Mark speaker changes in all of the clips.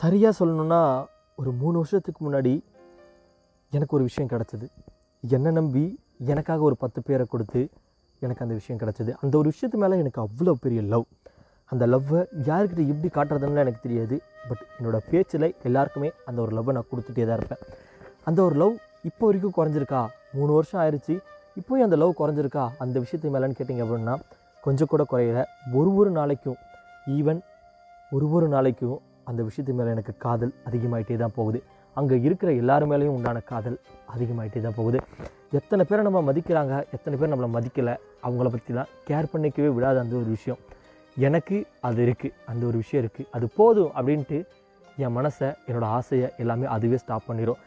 Speaker 1: சரியாக சொல்லணுன்னா ஒரு மூணு வருஷத்துக்கு முன்னாடி எனக்கு ஒரு விஷயம் கிடச்சிது. என்னை நம்பி எனக்காக ஒரு பத்து பேரை கொடுத்து எனக்கு அந்த விஷயம் கிடச்சிது. அந்த ஒரு விஷயத்து மேலே எனக்கு அவ்வளோ பெரிய லவ். அந்த லவ்வை யாருக்கிட்ட எப்படி காட்டுறதுன்னு எனக்கு தெரியாது. பட் என்னோடய பேச்சில் எல்லாருக்குமே அந்த ஒரு லவ்வை நான் கொடுத்துட்டே தான் இருப்பேன். அந்த ஒரு லவ் இப்போ வரைக்கும் குறைஞ்சிருக்கா? மூணு வருஷம் ஆயிடுச்சு இப்போயும் அந்த லவ் குறைஞ்சிருக்கா? அந்த விஷயத்து மேலேன்னு கேட்டிங்க அப்படின்னா கொஞ்சம் கூட குறையல. ஒரு ஒரு நாளைக்கும் ஈவன் ஒரு ஒரு நாளைக்கும் அந்த விஷயத்து மேலே எனக்கு காதல் அதிகமாயிட்டே தான் போகுது. அங்கே இருக்கிற எல்லார் மேலேயும் உண்டான காதல் அதிகமாயிட்டே தான் போகுது. எத்தனை பேரை நம்ம மதிக்கிறாங்க எத்தனை பேர் நம்மளை மதிக்கலை அவங்கள பற்றிலாம் கேர் பண்ணிக்கவே விடாத அந்த ஒரு விஷயம். எனக்கு அது இருக்குது அந்த ஒரு விஷயம் இருக்குது அது போதும் அப்படின்ட்டு என் மனசை என்னோடய ஆசையை எல்லாமே அதுவே ஸ்டாப் பண்ணிடும்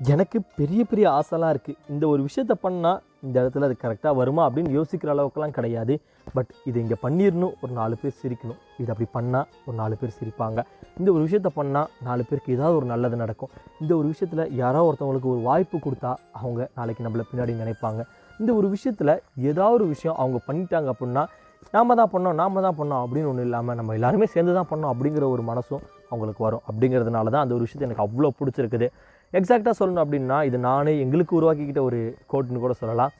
Speaker 1: எனக்கு பெரிய பெரிய ஆசைலாம் இருக்குது இந்த ஒரு விஷயத்த பண்ணால் இந்த இடத்துல அது கரெக்டாக வருமா அப்படின்னு யோசிக்கிற அளவுக்குலாம் கிடையாது. பட் இது இங்கே பண்ணிடணும் ஒரு நாலு பேர் சிரிக்கணும். இது அப்படி பண்ணால் ஒரு நாலு பேர் சிரிப்பாங்க. இந்த ஒரு விஷயத்த பண்ணால் நாலு பேருக்கு ஏதாவது ஒரு நல்லது நடக்கும். இந்த ஒரு விஷயத்தில் யாரோ ஒருத்தவங்களுக்கு ஒரு வாய்ப்பு கொடுத்தா அவங்க நாளைக்கு நம்மளை பின்னாடி நினைப்பாங்க. இந்த ஒரு விஷயத்தில் ஏதாவது ஒரு விஷயம் அவங்க பண்ணிட்டாங்க அப்படின்னா நாம தான் பண்ணோம் நாம தான் பண்ணோம் அப்படின்னு ஒன்றும் இல்லாமல் நம்ம எல்லாருமே சேர்ந்து தான் பண்ணோம் அப்படிங்கிற ஒரு மனசும் அவங்களுக்கு வரும். அப்படிங்கிறதுனால தான் அந்த ஒரு விஷயத்தை எனக்கு அவ்வளோ பிடிச்சிருக்குது. எக்ஸாக்டாக சொல்லணும் அப்படின்னா இது நானே எங்களுக்கு உருவாக்கிக்கிட்ட ஒரு கோட்னு கூட சொல்லலாம்.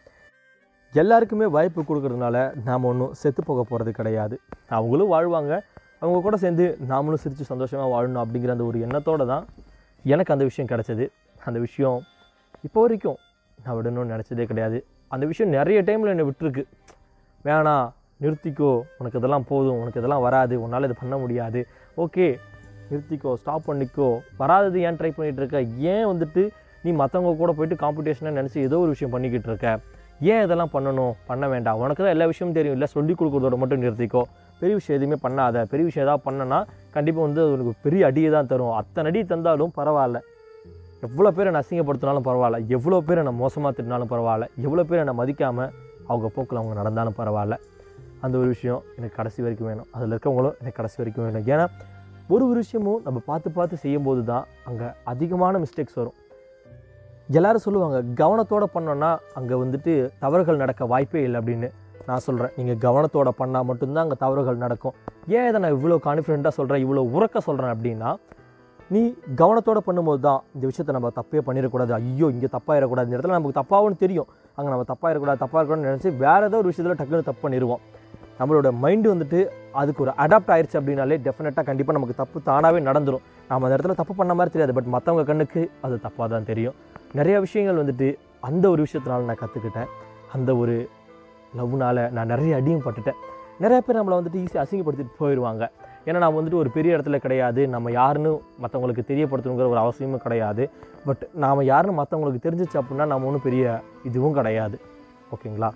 Speaker 1: எல்லாருக்குமே வாய்ப்பு கொடுக்கறதுனால நாம் ஒன்றும் செத்து போக போகிறது கிடையாது. அவங்களும் வாழ்வாங்க. அவங்க கூட சேர்ந்து நாமளும் சிரித்து சந்தோஷமாக வாழணும் அப்படிங்கிற அந்த ஒரு எண்ணத்தோடு தான் எனக்கு அந்த விஷயம் கிடச்சிது. அந்த விஷயம் இப்போ வரைக்கும் நான் விடணும்னு நினச்சதே கிடையாது. அந்த விஷயம் நிறைய டைமில் என்னை விட்டுருக்கு. வேணாம் நிறுத்திக்கோ. உனக்கு இதெல்லாம் போதும். உனக்கு இதெல்லாம் வராது. உன்னால் இது பண்ண முடியாது. ஓகே நிறுத்திக்கோ ஸ்டாப் பண்ணிக்கோ. வராதது ஏன் ட்ரை பண்ணிகிட்டு இருக்க ஏன் வந்துட்டு நீ மற்றவங்க கூட போயிட்டு காம்படிஷனாக நினச்சி ஏதோ ஒரு விஷயம் பண்ணிக்கிட்டு இருக்க ஏன் இதெல்லாம் பண்ணணும்? பண்ண வேண்டாம். உனக்கு தான் எல்லா விஷயமும் தெரியும். இல்லை சொல்லி கொடுக்குறதோட மட்டும் நிறுத்திக்கோ. பெரிய விஷயம் எதுவுமே பண்ணாத. பெரிய விஷயம் ஏதாவது பண்ணனா கண்டிப்பாக வந்து அது உனக்கு பெரிய அடியை தான் தரும். அத்தனை அடி தந்தாலும் பரவாயில்ல. எவ்வளோ பேரை நான் அசிங்கப்படுத்தினாலும் பரவாயில்ல. எவ்வளோ பேர் என்னை மோசமாக திட்டினாலும் பரவாயில்ல. எவ்வளோ பேர் என்னை மதிக்காமல் அவங்க போக்கில் அவங்க நடந்தாலும் பரவாயில்ல. அந்த ஒரு விஷயம் எனக்கு கடைசி வரைக்கும் வேணும். அதில் இருக்கவங்களும் எனக்கு கடைசி வரைக்கும் வேணும். ஏன்னா ஒரு ஒரு விஷயமும் நம்ம பார்த்து பார்த்து செய்யும்போது தான் அங்கே அதிகமான மிஸ்டேக்ஸ் வரும். எல்லோரும் சொல்லுவாங்க கவனத்தோடு பண்ணோன்னா அங்கே வந்துட்டு தவறுகள் நடக்க வாய்ப்பே இல்லை அப்படின்னு நான் சொல்கிறேன் நீங்கள் கவனத்தோடு பண்ணால் மட்டும்தான் அங்கே தவறுகள் நடக்கும். ஏன் இதை நான் இவ்வளோ கான்ஃபிடென்ட்டாக சொல்கிறேன் இவ்வளோ உறக்க சொல்கிறேன் அப்படின்னா நீ கவனத்தோடு பண்ணும்போது தான் இந்த விஷயத்தை நம்ம தப்பே பண்ணிடக்கூடாது. ஐயோ இங்கே தப்பாயிடக்கூடாது இந்த இடத்துல நமக்கு தப்பாகவும் தெரியும். அங்கே நம்ம தப்பாயிடக்கூடாது தப்பாக இருக்கக்கூடாதுன்னு நினச்சி வேறு ஏதோ ஒரு விஷயத்தில் டக்குன்னு தப்பு பண்ணிடுவோம். நம்மளோட மைண்டு வந்துட்டு அதுக்கு ஒரு அடாப்ட் ஆயிடுச்சு அப்படின்னாலே டெஃபினட்டாக கண்டிப்பாக நமக்கு தப்பு தானாகவே நடந்துடும் நம்ம அந்த இடத்துல தப்பு பண்ண மாதிரி தெரியாது. பட் மற்றவங்க கண்ணுக்கு அது தப்பாக தான் தெரியும். நிறைய விஷயங்கள் வந்துட்டு அந்த ஒரு விஷயத்தினால நான் கற்றுக்கிட்டேன் அந்த ஒரு லவ்னால் நான் நிறைய அடியும் பட்டுட்டேன். நிறைய பேர் நம்மளை வந்துட்டு ஈஸியாக அசிங்கப்படுத்திட்டு போயிடுவாங்க ஏன்னா நம்ம வந்துட்டு ஒரு பெரிய இடத்துல கிடையாது. நம்ம யாருன்னு மற்றவங்களுக்கு தெரியப்படுத்தணுங்கிற ஒரு அவசியமும் கிடையாது. பட் நாம் யாருன்னு மற்றவங்களுக்கு தெரிஞ்சிச்சு அப்படின்னா நம்ம ஒன்றும் பெரிய இதுவும் கிடையாது. ஓகேங்களா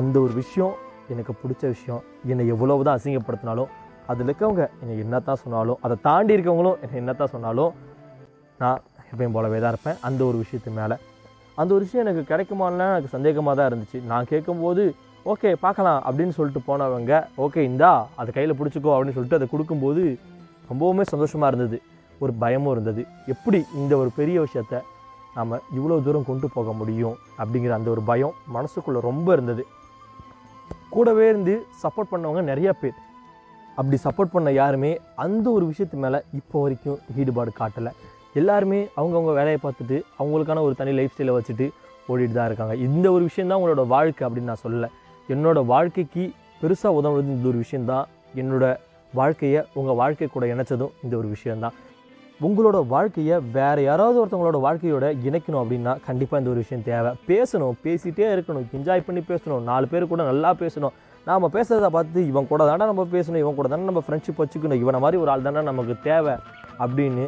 Speaker 1: அந்த ஒரு விஷயம் எனக்கு பிடிச்ச விஷயம் என்னை எவ்வளவு தான் அசிங்கப்படுத்தினாலும் அதில் இருக்கவங்க என்னை என்ன தான் சொன்னாலும் அதை தாண்டி இருக்கவங்களும் என்னை என்ன தான் சொன்னாலும் நான் எப்பயும் போலவே தான் இருப்பேன். அந்த ஒரு விஷயத்து மேலே. அந்த ஒரு விஷயம் எனக்கு கிடைக்குமான்னா எனக்கு சந்தேகமாக தான் இருந்துச்சு. நான் கேட்கும்போது ஓகே பார்க்கலாம் அப்படின்னு சொல்லிட்டு போனவங்க ஓகே இந்தா அதை கையில் பிடிச்சிக்கோ அப்படின்னு சொல்லிட்டு அதை கொடுக்கும்போது ரொம்பவுமே சந்தோஷமாக இருந்தது. ஒரு பயமும் இருந்தது. எப்படி இந்த ஒரு பெரிய விஷயத்த நாம் இவ்வளோ தூரம் கொண்டு போக முடியும் அப்படிங்கிற அந்த ஒரு பயம் மனசுக்குள்ளே ரொம்ப இருந்தது. கூடவே இருந்து சப்போர்ட் பண்ணவங்க நிறைய பேர். அப்படி சப்போர்ட் பண்ண யாருமே அந்த ஒரு விஷயத்து மேலே இப்போ வரைக்கும் ஈடுபாடு காட்டலை. எல்லாருமே அவங்கவுங்க வேலையை பார்த்துட்டு அவங்களுக்கான ஒரு தனி லைஃப் ஸ்டைலை வச்சுட்டு ஓடிட்டு தான் இருக்காங்க. இந்த ஒரு விஷயம் தான் உங்களோட வாழ்க்கை அப்படின்னு நான் சொல்லலை. என்னோட வாழ்க்கைக்கு பெருசாக உதவுறது இந்த ஒரு விஷயந்தான் என்னோட வாழ்க்கையை உங்கள் வாழ்க்கை கூட இணைச்சதும் இந்த ஒரு விஷயந்தான் உங்களோட வாழ்க்கையை வேறு யாராவது ஒருத்தவங்களோட வாழ்க்கையோட இணைக்கணும் அப்படின்னா கண்டிப்பாக இந்த ஒரு விஷயம் தேவை. பேசணும் பேசிகிட்டே இருக்கணும் என்ஜாய் பண்ணி பேசணும் நாலு பேர் கூட நல்லா பேசணும். நாம் பேசுகிறத பார்த்து இவன் கூட தானே நம்ம பேசணும் இவன் கூட தானே நம்ம ஃப்ரெண்ட்ஷிப் வச்சுக்கணும் இவனை மாதிரி ஒரு ஆள் தானே நமக்கு தேவை அப்படின்னு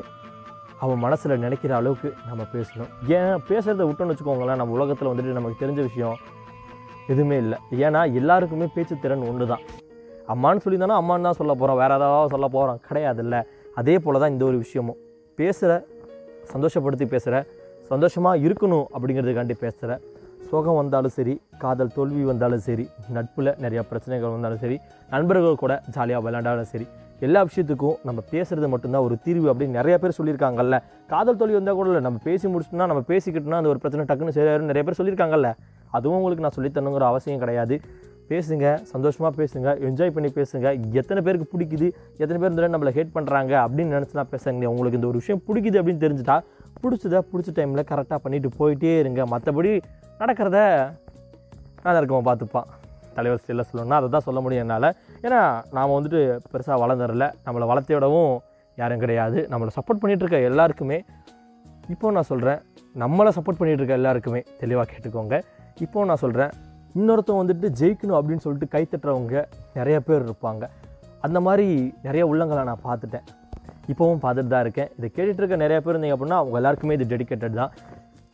Speaker 1: அவன் மனசில் நினைக்கிற அளவுக்கு நம்ம பேசணும். ஏன் பேசுகிறத விட்டோன்னு வச்சுக்கோங்களேன் நம்ம உலகத்தில் வந்துட்டு நமக்கு தெரிஞ்ச விஷயம் எதுவுமே இல்லை. ஏன்னா எல்லாருக்குமே பேச்சு திறன் ஒன்று தான் அம்மான்னு சொல்லி தானே அம்மான்னு தான் சொல்ல போகிறோம் வேறு ஏதாவது சொல்ல போகிறோம் கிடையாதுல்ல. அதே போல் தான் இந்த ஒரு விஷயமும். பேசுகிற சந்தோஷப்படுத்தி பேசுகிற சந்தோஷமாக இருக்கணும் அப்படிங்கிறதுக்காண்டி பேசுகிற சோகம் வந்தாலும் சரி காதல் தோல்வி வந்தாலும் சரி நட்பில் நிறையா பிரச்சனைகள் வந்தாலும் சரி நண்பர்கள் கூட ஜாலியாக விளையாண்டாலும் சரி எல்லா விஷயத்துக்கும் நம்ம பேசுகிறது மட்டும்தான் ஒரு தீர்வு அப்படின்னு நிறைய பேர் சொல்லியிருக்காங்கல்ல. காதல் தோல்வி வந்தால் கூட இல்லை நம்ம பேசி முடிச்சிட்டோம்னா நம்ம பேசிக்கிட்டோம்னா அந்த ஒரு பிரச்சனை டக்குன்னு சரியாயிரும் நிறைய பேர் சொல்லியிருக்காங்கல்ல. அதுவும் உங்களுக்கு நான் சொல்லித்தரணுங்கிற அவசியம் கிடையாது. பேசுங்க சந்தோஷமாக பேசுங்க என்ஜாய் பண்ணி பேசுங்க. எத்தனை பேருக்கு பிடிக்குது எத்தனை பேர் இருந்தாலும் நம்மளை ஹேட் பண்ணுறாங்க அப்படின்னு நினச்சினா பேசுங்க. உங்களுக்கு இந்த ஒரு விஷயம் பிடிக்குது அப்படின்னு தெரிஞ்சுட்டா பிடிச்சத பிடிச்ச டைமில் கரெக்டாக பண்ணிட்டு போயிட்டே இருங்க. மற்றபடி நடக்கிறத நான் இருக்கவன் பார்த்துப்பான். தலைவர் ஸ்டைலில் சொல்லணும்னா அதை தான் சொல்ல முடியும் என்னால். ஏன்னா நாம் வந்துட்டு பெருசாக வளர்ந்துடல நம்மளை வளர்த்தையோடவும் யாரும் கிடையாது. நம்மளை சப்போர்ட் பண்ணிகிட்டு இருக்க எல்லாருக்குமே இப்போ நான் சொல்கிறேன் நம்மளை சப்போர்ட் பண்ணிகிட்டு இருக்க எல்லாருக்குமே தெளிவாக கேட்டுக்கோங்க. இப்போ நான் சொல்கிறேன் இன்னொருத்தவங்க வந்துட்டு ஜெயிக்கணும் அப்படின்னு சொல்லிட்டு கைத்தட்டுறவங்க நிறைய பேர் இருப்பாங்க. அந்த மாதிரி நிறைய உள்ளங்களை நான் பார்த்துட்டேன். இப்போவும் பார்த்துட்டு தான் இருக்கேன். இதை கேட்டுட்டு இருக்க நிறைய பேர் இருந்தீங்க அப்படின்னா அவங்க எல்லாருக்குமே இது டெடிக்கேட்டட் தான்.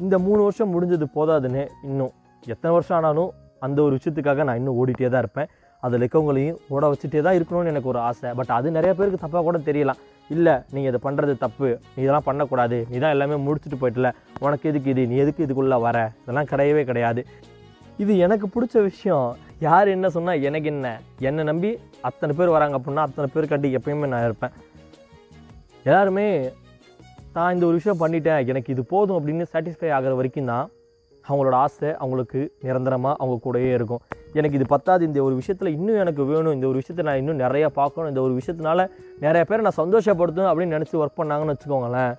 Speaker 1: இந்த மூணு வருஷம் முடிஞ்சது போதாதுன்னு இன்னும் எத்தனை வருஷம் ஆனாலும் அந்த ஒரு விஷயத்துக்காக நான் இன்னும் ஓடிட்டே தான் இருப்பேன். அதில் இருக்கவங்களையும் ஓட வச்சுட்டே தான் இருக்கணும்னு எனக்கு ஒரு ஆசை. பட் அது நிறைய பேருக்கு தப்பாக கூட தெரியலாம். இல்லை நீங்கள் இதை பண்ணுறது தப்பு. நீ இதெல்லாம் பண்ணக்கூடாது. நீ தான் எல்லாமே முடிச்சுட்டு போயிட்டல. உனக்கு எதுக்கு இது? நீ எதுக்கு இதுக்குள்ளே வர? இதெல்லாம் கிடையவே கிடையாது. இது எனக்கு பிடிச்ச விஷயம். யார் என்ன சொன்னால் எனக்கு என்ன? என்னை நம்பி அத்தனை பேர் வராங்க அப்படின்னா அத்தனை பேர் கட்டி எப்பயுமே நான் இருப்பேன். எல்லாருமே நான் இந்த ஒரு விஷயம் பண்ணிட்டேன். எனக்கு இது போதும் அப்படின்னு சாட்டிஸ்ஃபை ஆகிற வரைக்கும் தான் அவங்களோட ஆசை அவங்களுக்கு நிரந்தரமாக அவங்க கூடயே இருக்கும். எனக்கு இது பத்தாது. இந்த ஒரு விஷயத்தில் இன்னும் எனக்கு வேணும். இந்த ஒரு விஷயத்தை நான் இன்னும் நிறையா பார்க்கணும். இந்த ஒரு விஷயத்தினால நிறைய பேரை நான் சந்தோஷப்படுத்தணும் அப்படின்னு நினச்சி ஒர்க் பண்ணாங்கன்னு வச்சுக்கோங்களேன்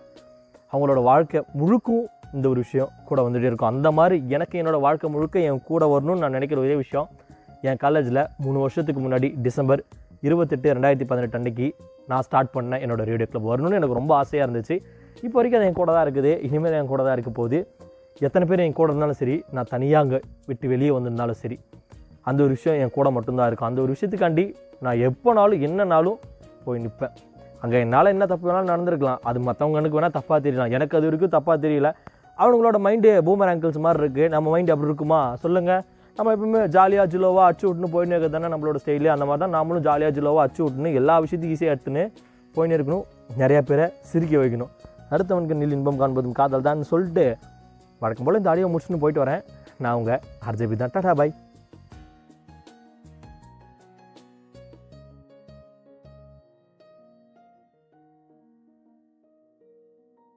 Speaker 1: அவங்களோட வாழ்க்கை முழுக்கும் இந்த ஒரு விஷயம் கூட வந்துகிட்டே இருக்கும். அந்த மாதிரி எனக்கு என்னோட வாழ்க்கை முழுக்க என் கூட வரணும்னு நான் நினைக்கிற ஒரே விஷயம் என் காலேஜில் மூணு வருஷத்துக்கு முன்னாடி டிசம்பர் இருபத்தெட்டு ரெண்டாயிரத்தி பதினெட்டு அன்னைக்கு நான் ஸ்டார்ட் பண்ண என்னோட ரேடியோ கிளப் வரணும்னு எனக்கு ரொம்ப ஆசையாக இருந்துச்சு. இப்போ வரைக்கும் அது என் கூட தான் இருக்குது. இனிமேல் என் கூட தான் இருக்க போகுது. எத்தனை பேர் என் கூட இருந்தாலும் சரி நான் தனியாக அங்கே விட்டு வெளியே வந்திருந்தாலும் சரி அந்த ஒரு விஷயம் என் கூட மட்டும்தான் இருக்கும். அந்த ஒரு விஷயத்துக்காண்டி நான் எப்போனாலும் என்னனாலும் போய் நிற்பேன் அங்கே என்னால் என்ன தப்பு வேணாலும் நடந்திருக்கலாம். அது மற்றவங்களுக்கு வேணால் தப்பாக தெரியலாம் எனக்கு அது வரைக்கும் தப்பாக தெரியல. அவனுங்களோட மைண்டு பூமர் ஆங்கிள்ஸ் மாதிரி இருக்குது நம்ம மைண்டு அப்படி இருக்குமா? சொல்லுங்கள் நம்ம எப்பவுமே ஜாலியாக ஜிலோவாக அச்சு விட்டுன்னு போயின்னு இருக்கிறது தானே நம்மளோட ஸ்டைலு அந்த மாதிரி தான் நாமளும் ஜாலியாக ஜிலோவாக அச்சு விட்டுன்னு எல்லா விஷயத்தையும் ஈஸியாக எடுத்துன்னு போயின்னு இருக்கணும். நிறையா பேரை சிரிக்க வைக்கணும். அடுத்தவனுக்கு நில் இன்பம் காண்பதும் காதல் தான் சொல்லிட்டு வழக்கம் போல் இந்த ஆடியோ முடிச்சுன்னு போயிட்டு வரேன். நான் உங்கள் ஆர்ஜேபி தான். டாடா பாய்